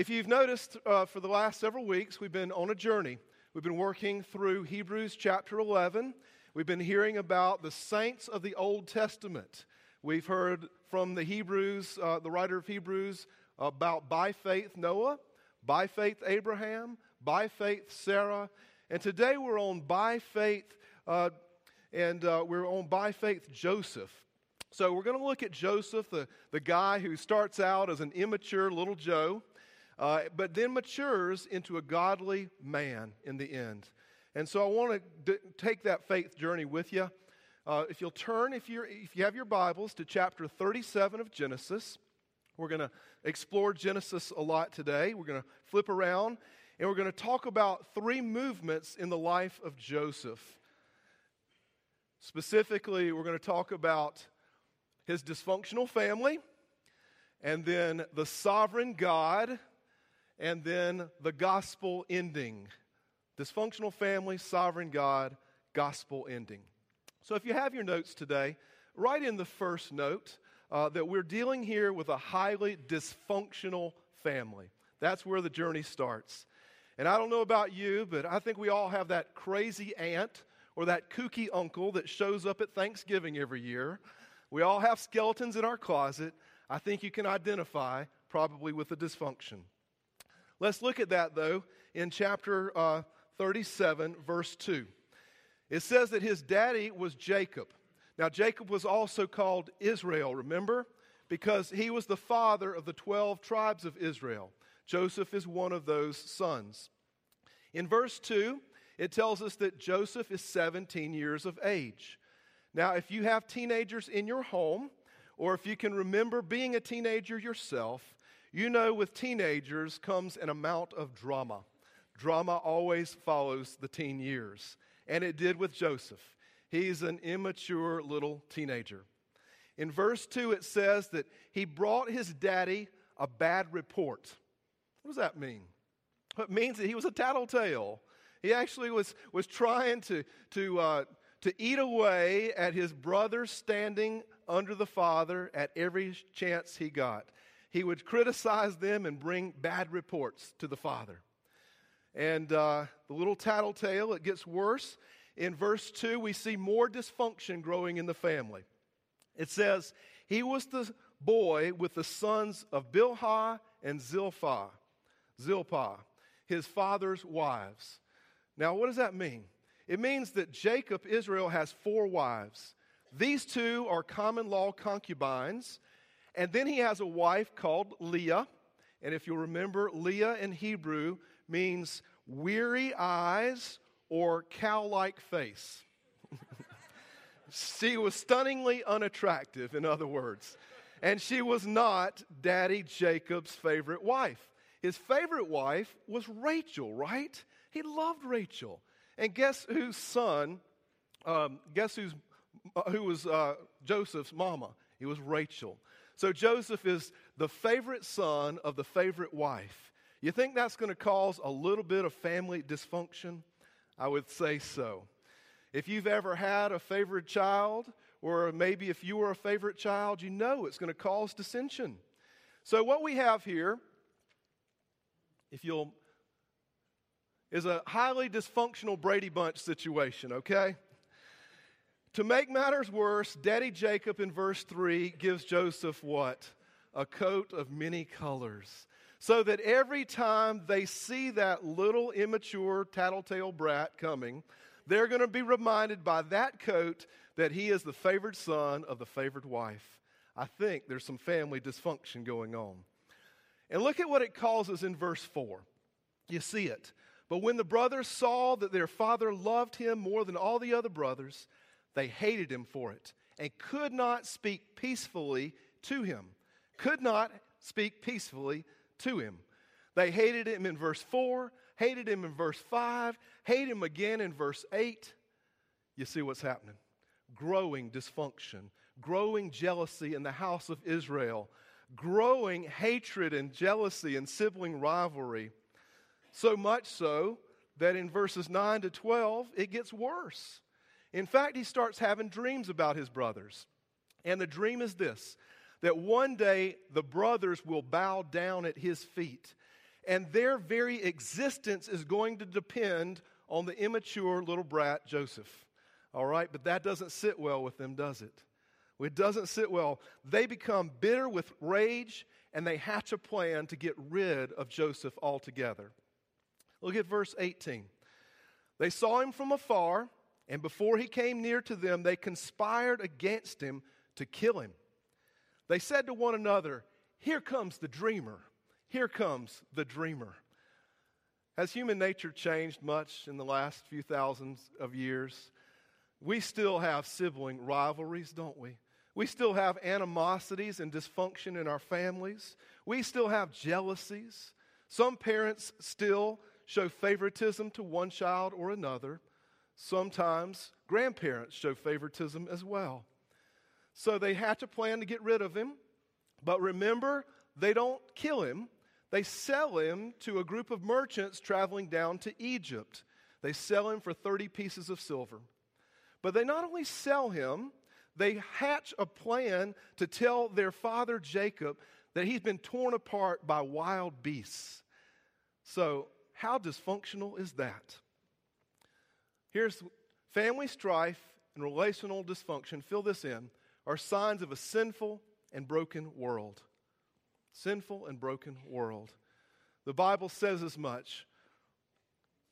If you've noticed, uh, for the last several weeks, we've been on a journey. We've been working through Hebrews chapter 11. We've been hearing about the saints of the Old Testament. We've heard from the Hebrews, uh, the writer of Hebrews, about by faith Noah, by faith Abraham, by faith Sarah, and today we're on by faith, uh, and uh, we're on by faith Joseph. So we're going to look at Joseph, the, the guy who starts out as an immature little Joe, uh, but then matures into a godly man in the end. And so I want to d- take that faith journey with you. Uh, if you'll turn, if, you're, if you have your Bibles, to chapter 37 of Genesis. We're going to explore Genesis a lot today. We're going to flip around and we're going to talk about three movements in the life of Joseph. Specifically, we're going to talk about his dysfunctional family, and then the sovereign God, and then the gospel ending. Dysfunctional family, sovereign God, gospel ending. So if you have your notes today, write in the first note uh, that we're dealing here with a highly dysfunctional family. That's where the journey starts. And I don't know about you, but I think we all have that crazy aunt or that kooky uncle that shows up at Thanksgiving every year. We all have skeletons in our closet. I think you can identify probably with the dysfunction. Let's look at that, though, in chapter uh, 37, verse 2. It says that his daddy was Jacob. Now, Jacob was also called Israel, remember? Because he was the father of the 12 tribes of Israel. Joseph is one of those sons. In verse 2, it tells us that Joseph is 17 years of age. Now, if you have teenagers in your home, or if you can remember being a teenager yourself, you know with teenagers comes an amount of drama. Drama always follows the teen years, and it did with Joseph. He's an immature little teenager. In verse 2, it says that he brought his daddy a bad report. What does that mean? It means that he was a tattletale. He actually was, was trying to, to, uh, to eat away at his brother standing under the father at every chance he got. He would criticize them and bring bad reports to the father. And uh, the little tattletale, it gets worse. In verse 2, we see more dysfunction growing in the family. It says, He was the boy with the sons of Bilhah and Zilpah, Zilpah, his father's wives. Now, what does that mean? It means that Jacob, Israel, has four wives. These two are common law concubines. And then he has a wife called Leah. And if you'll remember, Leah in Hebrew means weary eyes or cow like face. she was stunningly unattractive, in other words. And she was not Daddy Jacob's favorite wife. His favorite wife was Rachel, right? He loved Rachel. And guess whose son, um, guess who's, uh, who was uh, Joseph's mama? It was Rachel. So Joseph is the favorite son of the favorite wife. You think that's going to cause a little bit of family dysfunction? I would say so. If you've ever had a favorite child, or maybe if you were a favorite child, you know it's going to cause dissension. So, what we have here, if you'll, is a highly dysfunctional Brady Bunch situation, okay? To make matters worse, Daddy Jacob in verse 3 gives Joseph what? A coat of many colors so that every time they see that little immature tattletale brat coming, they're going to be reminded by that coat that he is the favored son of the favored wife. I think there's some family dysfunction going on. And look at what it calls us in verse 4. You see it. But when the brothers saw that their father loved him more than all the other brothers, they hated him for it and could not speak peacefully to him. Could not speak peacefully to him. They hated him in verse 4, hated him in verse 5, hate him again in verse 8. You see what's happening? Growing dysfunction, growing jealousy in the house of Israel, growing hatred and jealousy and sibling rivalry. So much so that in verses 9 to 12, it gets worse. In fact, he starts having dreams about his brothers. And the dream is this that one day the brothers will bow down at his feet and their very existence is going to depend on the immature little brat, Joseph. All right, but that doesn't sit well with them, does it? It doesn't sit well. They become bitter with rage and they hatch a plan to get rid of Joseph altogether. Look at verse 18. They saw him from afar, and before he came near to them, they conspired against him to kill him. They said to one another, Here comes the dreamer. Here comes the dreamer. Has human nature changed much in the last few thousands of years? We still have sibling rivalries, don't we? We still have animosities and dysfunction in our families. We still have jealousies. Some parents still show favoritism to one child or another. Sometimes grandparents show favoritism as well. So they hatch a plan to get rid of him. But remember, they don't kill him, they sell him to a group of merchants traveling down to Egypt. They sell him for 30 pieces of silver. But they not only sell him, they hatch a plan to tell their father Jacob that he's been torn apart by wild beasts. So, how dysfunctional is that? Here's family strife and relational dysfunction, fill this in, are signs of a sinful and broken world. Sinful and broken world. The Bible says as much.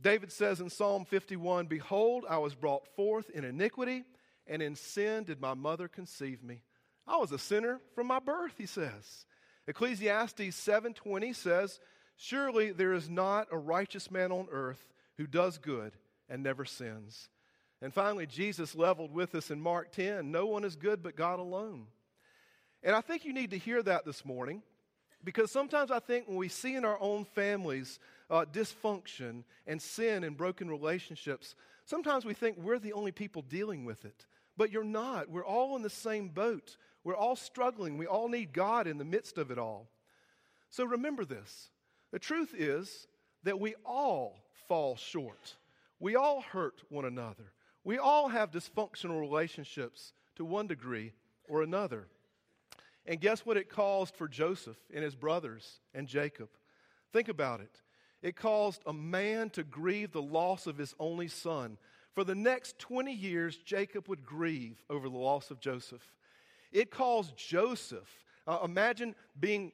David says in Psalm 51 Behold, I was brought forth in iniquity and in sin did my mother conceive me. I was a sinner from my birth, he says. Ecclesiastes 7:20 says, "Surely there is not a righteous man on earth who does good and never sins." And finally, Jesus leveled with us in Mark 10, "No one is good but God alone." And I think you need to hear that this morning because sometimes I think when we see in our own families uh, dysfunction and sin and broken relationships, sometimes we think we're the only people dealing with it. But you're not. We're all in the same boat. We're all struggling. We all need God in the midst of it all. So remember this the truth is that we all fall short. We all hurt one another. We all have dysfunctional relationships to one degree or another. And guess what it caused for Joseph and his brothers and Jacob? Think about it. It caused a man to grieve the loss of his only son. For the next 20 years, Jacob would grieve over the loss of Joseph. It caused Joseph, uh, imagine being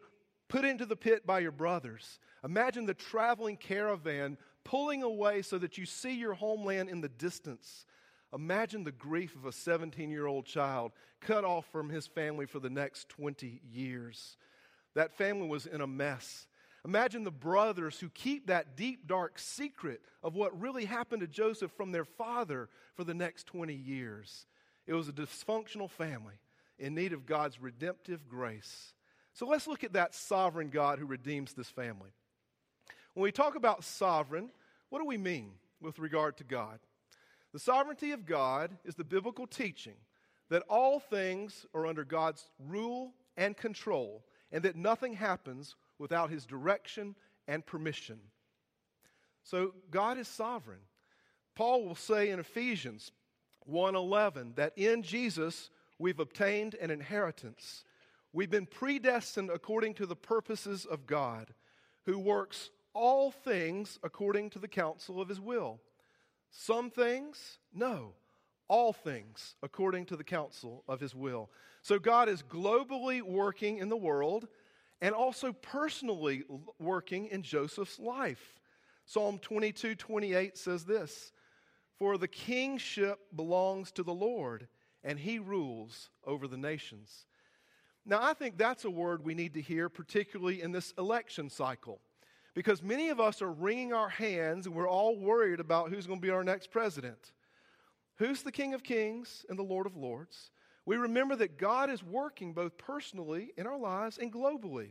put into the pit by your brothers. Imagine the traveling caravan pulling away so that you see your homeland in the distance. Imagine the grief of a 17 year old child cut off from his family for the next 20 years. That family was in a mess. Imagine the brothers who keep that deep, dark secret of what really happened to Joseph from their father for the next 20 years. It was a dysfunctional family in need of God's redemptive grace. So let's look at that sovereign God who redeems this family. When we talk about sovereign, what do we mean with regard to God? The sovereignty of God is the biblical teaching that all things are under God's rule and control, and that nothing happens without his direction and permission. So God is sovereign. Paul will say in Ephesians 1:11 that in Jesus we've obtained an inheritance. We've been predestined according to the purposes of God, who works all things according to the counsel of his will. Some things? No. All things according to the counsel of his will. So God is globally working in the world and also personally working in Joseph's life. Psalm 22 28 says this For the kingship belongs to the Lord, and he rules over the nations. Now, I think that's a word we need to hear, particularly in this election cycle, because many of us are wringing our hands and we're all worried about who's going to be our next president. Who's the King of Kings and the Lord of Lords? we remember that God is working both personally in our lives and globally.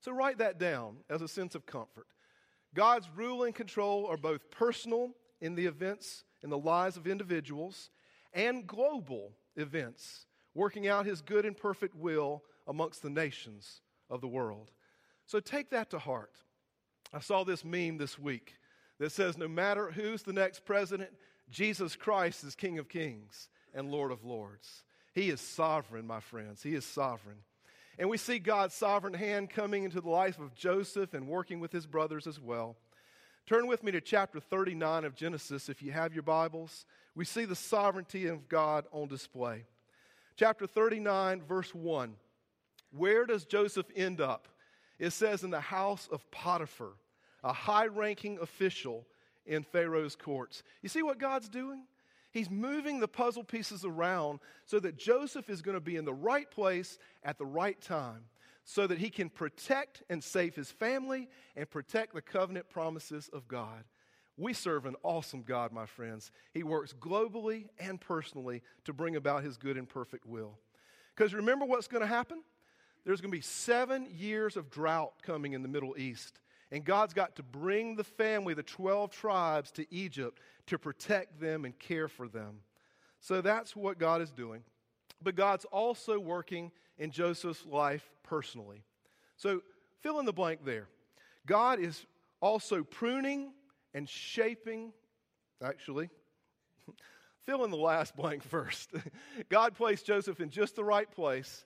So write that down as a sense of comfort. God's rule and control are both personal in the events in the lives of individuals and global events, working out his good and perfect will amongst the nations of the world. So take that to heart. I saw this meme this week that says no matter who's the next president, Jesus Christ is King of Kings and Lord of Lords. He is sovereign, my friends. He is sovereign. And we see God's sovereign hand coming into the life of Joseph and working with his brothers as well. Turn with me to chapter 39 of Genesis if you have your Bibles. We see the sovereignty of God on display. Chapter 39, verse 1. Where does Joseph end up? It says, in the house of Potiphar, a high ranking official in Pharaoh's courts. You see what God's doing? He's moving the puzzle pieces around so that Joseph is going to be in the right place at the right time so that he can protect and save his family and protect the covenant promises of God. We serve an awesome God, my friends. He works globally and personally to bring about his good and perfect will. Because remember what's going to happen? There's going to be seven years of drought coming in the Middle East. And God's got to bring the family, the 12 tribes, to Egypt to protect them and care for them. So that's what God is doing. But God's also working in Joseph's life personally. So fill in the blank there. God is also pruning and shaping, actually, fill in the last blank first. God placed Joseph in just the right place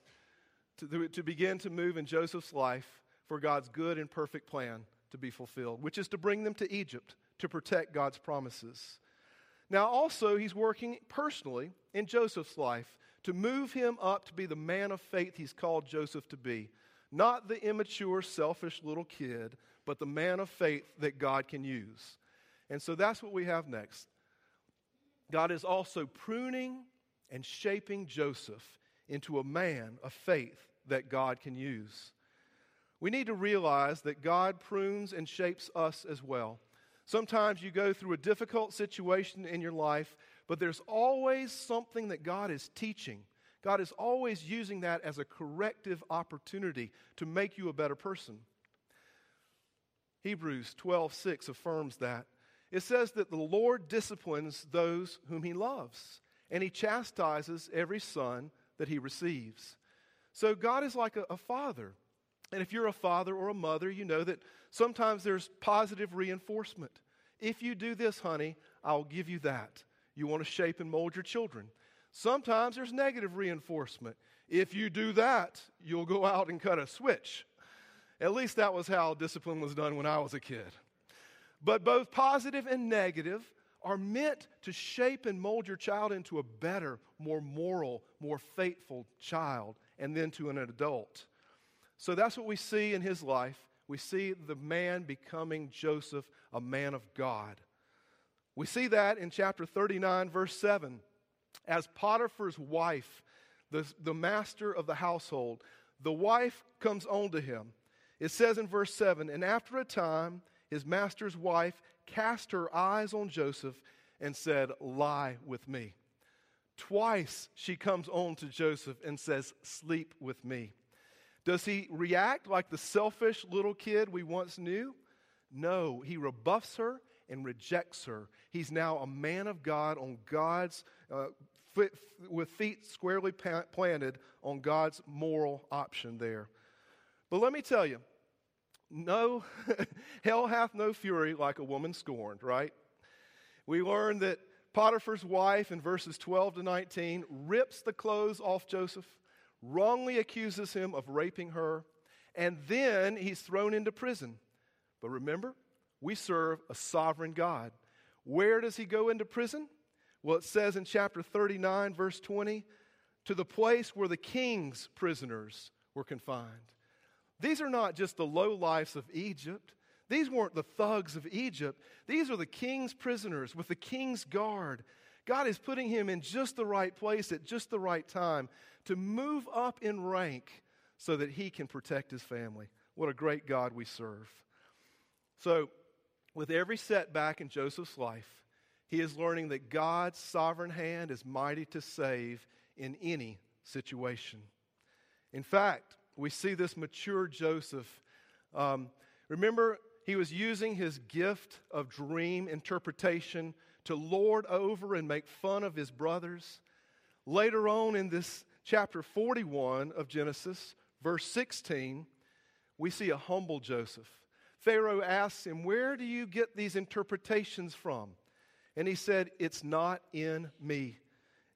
to, to begin to move in Joseph's life for God's good and perfect plan to be fulfilled, which is to bring them to Egypt to protect God's promises. Now, also, he's working personally in Joseph's life to move him up to be the man of faith he's called Joseph to be. Not the immature, selfish little kid, but the man of faith that God can use. And so that's what we have next. God is also pruning and shaping Joseph into a man of faith that God can use. We need to realize that God prunes and shapes us as well. Sometimes you go through a difficult situation in your life, but there's always something that God is teaching. God is always using that as a corrective opportunity to make you a better person. Hebrews 12:6 affirms that. It says that the Lord disciplines those whom he loves, and he chastises every son that he receives. So God is like a, a father. And if you're a father or a mother, you know that sometimes there's positive reinforcement. If you do this, honey, I'll give you that. You want to shape and mold your children. Sometimes there's negative reinforcement. If you do that, you'll go out and cut a switch. At least that was how discipline was done when I was a kid. But both positive and negative are meant to shape and mold your child into a better, more moral, more faithful child, and then to an adult. So that's what we see in his life. We see the man becoming Joseph, a man of God. We see that in chapter 39, verse 7. As Potiphar's wife, the, the master of the household, the wife comes on to him. It says in verse 7 And after a time, his master's wife cast her eyes on Joseph and said, Lie with me. Twice she comes on to Joseph and says, Sleep with me. Does he react like the selfish little kid we once knew? No, he rebuffs her and rejects her. He's now a man of God on God's, uh, with feet squarely planted on God's moral option there. But let me tell you, no, hell hath no fury like a woman scorned, right? We learn that Potiphar's wife in verses 12 to 19 rips the clothes off Joseph, wrongly accuses him of raping her, and then he's thrown into prison. But remember, we serve a sovereign God. Where does he go into prison? Well, it says in chapter 39, verse 20, to the place where the king's prisoners were confined. These are not just the low lives of Egypt. These weren't the thugs of Egypt. These are the king's prisoners with the king's guard. God is putting him in just the right place at just the right time to move up in rank so that he can protect his family. What a great God we serve. So, with every setback in Joseph's life, he is learning that God's sovereign hand is mighty to save in any situation. In fact, we see this mature Joseph. Um, remember, he was using his gift of dream interpretation to lord over and make fun of his brothers. Later on in this chapter 41 of Genesis, verse 16, we see a humble Joseph. Pharaoh asks him, Where do you get these interpretations from? And he said, It's not in me.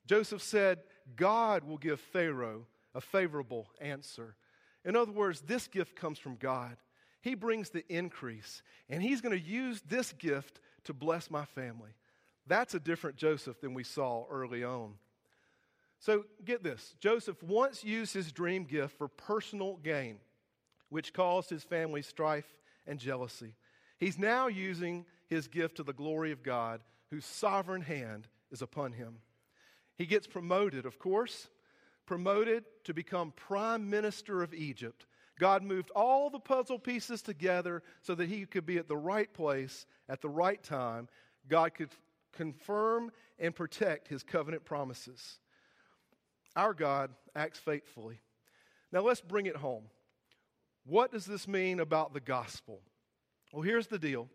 Joseph said, God will give Pharaoh a favorable answer. In other words, this gift comes from God. He brings the increase, and He's going to use this gift to bless my family. That's a different Joseph than we saw early on. So get this Joseph once used his dream gift for personal gain, which caused his family strife and jealousy. He's now using his gift to the glory of God, whose sovereign hand is upon him. He gets promoted, of course, promoted to become prime minister of Egypt. God moved all the puzzle pieces together so that he could be at the right place at the right time. God could confirm and protect his covenant promises. Our God acts faithfully. Now let's bring it home. What does this mean about the gospel? Well, here's the deal.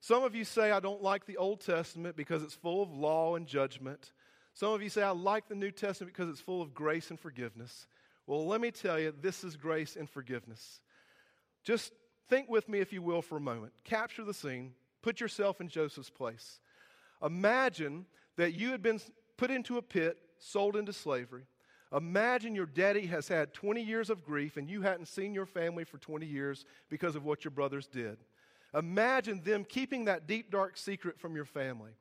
Some of you say, I don't like the Old Testament because it's full of law and judgment. Some of you say, I like the New Testament because it's full of grace and forgiveness. Well, let me tell you, this is grace and forgiveness. Just think with me, if you will, for a moment. Capture the scene. Put yourself in Joseph's place. Imagine that you had been put into a pit, sold into slavery. Imagine your daddy has had 20 years of grief and you hadn't seen your family for 20 years because of what your brothers did. Imagine them keeping that deep, dark secret from your family.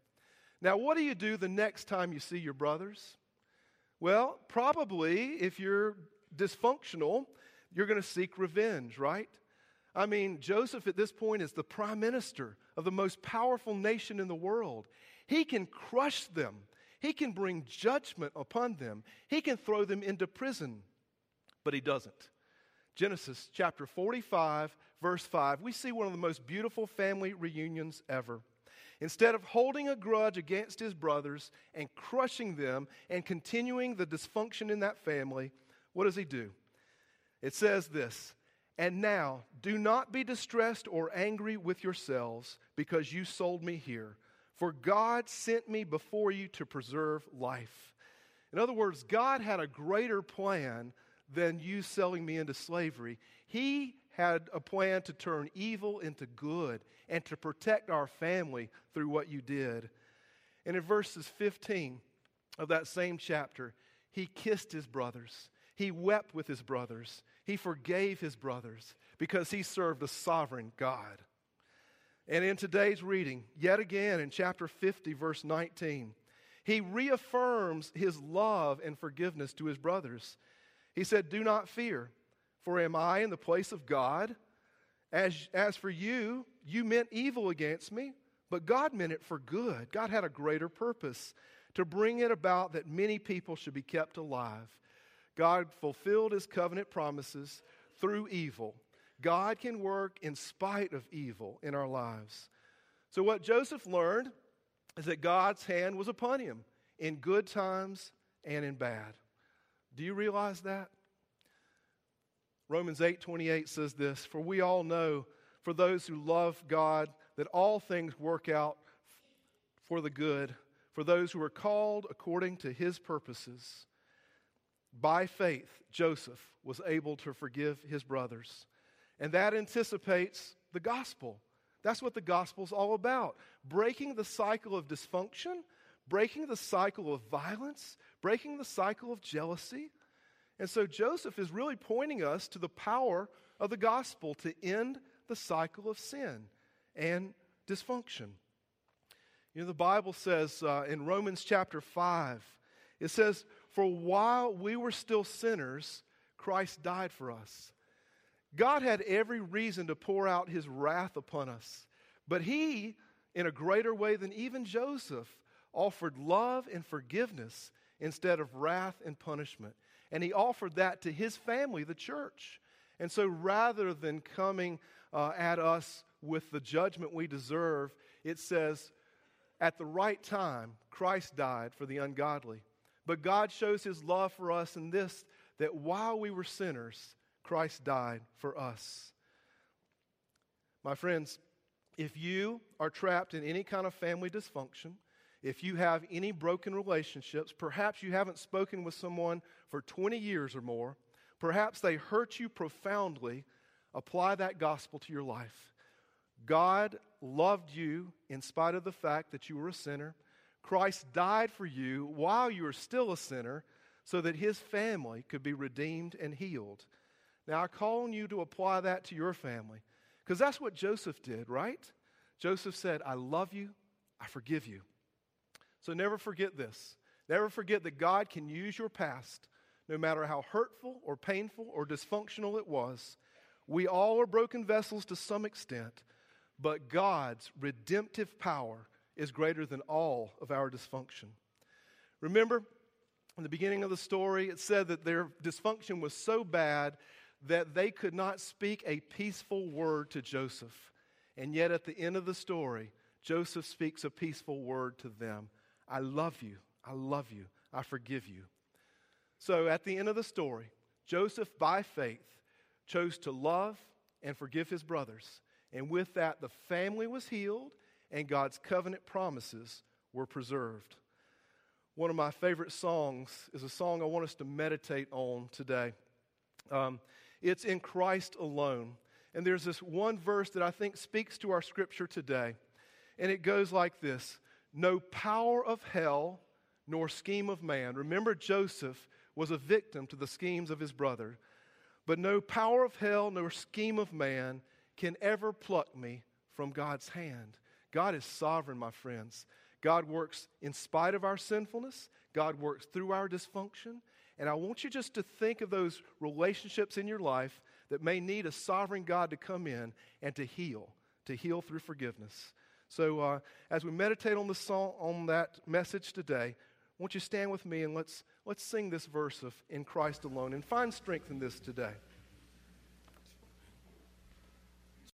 Now, what do you do the next time you see your brothers? Well, probably if you're dysfunctional, you're going to seek revenge, right? I mean, Joseph at this point is the prime minister of the most powerful nation in the world. He can crush them, he can bring judgment upon them, he can throw them into prison, but he doesn't. Genesis chapter 45, verse 5, we see one of the most beautiful family reunions ever. Instead of holding a grudge against his brothers and crushing them and continuing the dysfunction in that family, what does he do? It says this And now do not be distressed or angry with yourselves because you sold me here, for God sent me before you to preserve life. In other words, God had a greater plan than you selling me into slavery. He had a plan to turn evil into good and to protect our family through what you did. And in verses 15 of that same chapter, he kissed his brothers. He wept with his brothers. He forgave his brothers because he served a sovereign God. And in today's reading, yet again in chapter 50, verse 19, he reaffirms his love and forgiveness to his brothers. He said, Do not fear. For am I in the place of God? As, as for you, you meant evil against me, but God meant it for good. God had a greater purpose to bring it about that many people should be kept alive. God fulfilled his covenant promises through evil. God can work in spite of evil in our lives. So, what Joseph learned is that God's hand was upon him in good times and in bad. Do you realize that? Romans 8:28 says this, "For we all know for those who love God that all things work out for the good for those who are called according to his purposes." By faith, Joseph was able to forgive his brothers. And that anticipates the gospel. That's what the gospel is all about. Breaking the cycle of dysfunction, breaking the cycle of violence, breaking the cycle of jealousy, and so Joseph is really pointing us to the power of the gospel to end the cycle of sin and dysfunction. You know, the Bible says uh, in Romans chapter 5, it says, For while we were still sinners, Christ died for us. God had every reason to pour out his wrath upon us, but he, in a greater way than even Joseph, offered love and forgiveness instead of wrath and punishment. And he offered that to his family, the church. And so rather than coming uh, at us with the judgment we deserve, it says, at the right time, Christ died for the ungodly. But God shows his love for us in this that while we were sinners, Christ died for us. My friends, if you are trapped in any kind of family dysfunction, if you have any broken relationships, perhaps you haven't spoken with someone for 20 years or more, perhaps they hurt you profoundly, apply that gospel to your life. God loved you in spite of the fact that you were a sinner. Christ died for you while you were still a sinner so that his family could be redeemed and healed. Now, I call on you to apply that to your family because that's what Joseph did, right? Joseph said, I love you, I forgive you. So never forget this. Never forget that God can use your past, no matter how hurtful or painful or dysfunctional it was. We all are broken vessels to some extent, but God's redemptive power is greater than all of our dysfunction. Remember, in the beginning of the story, it said that their dysfunction was so bad that they could not speak a peaceful word to Joseph. And yet, at the end of the story, Joseph speaks a peaceful word to them I love you. I love you. I forgive you. So, at the end of the story, Joseph, by faith, chose to love and forgive his brothers. And with that, the family was healed and God's covenant promises were preserved. One of my favorite songs is a song I want us to meditate on today. Um, it's in Christ alone. And there's this one verse that I think speaks to our scripture today. And it goes like this No power of hell nor scheme of man. Remember, Joseph was a victim to the schemes of his brother. But no power of hell nor scheme of man can ever pluck me from God's hand. God is sovereign, my friends. God works in spite of our sinfulness, God works through our dysfunction, and I want you just to think of those relationships in your life that may need a sovereign God to come in and to heal, to heal through forgiveness. So, uh, as we meditate on the song, on that message today, won't you stand with me and let's let's sing this verse of "In Christ Alone" and find strength in this today.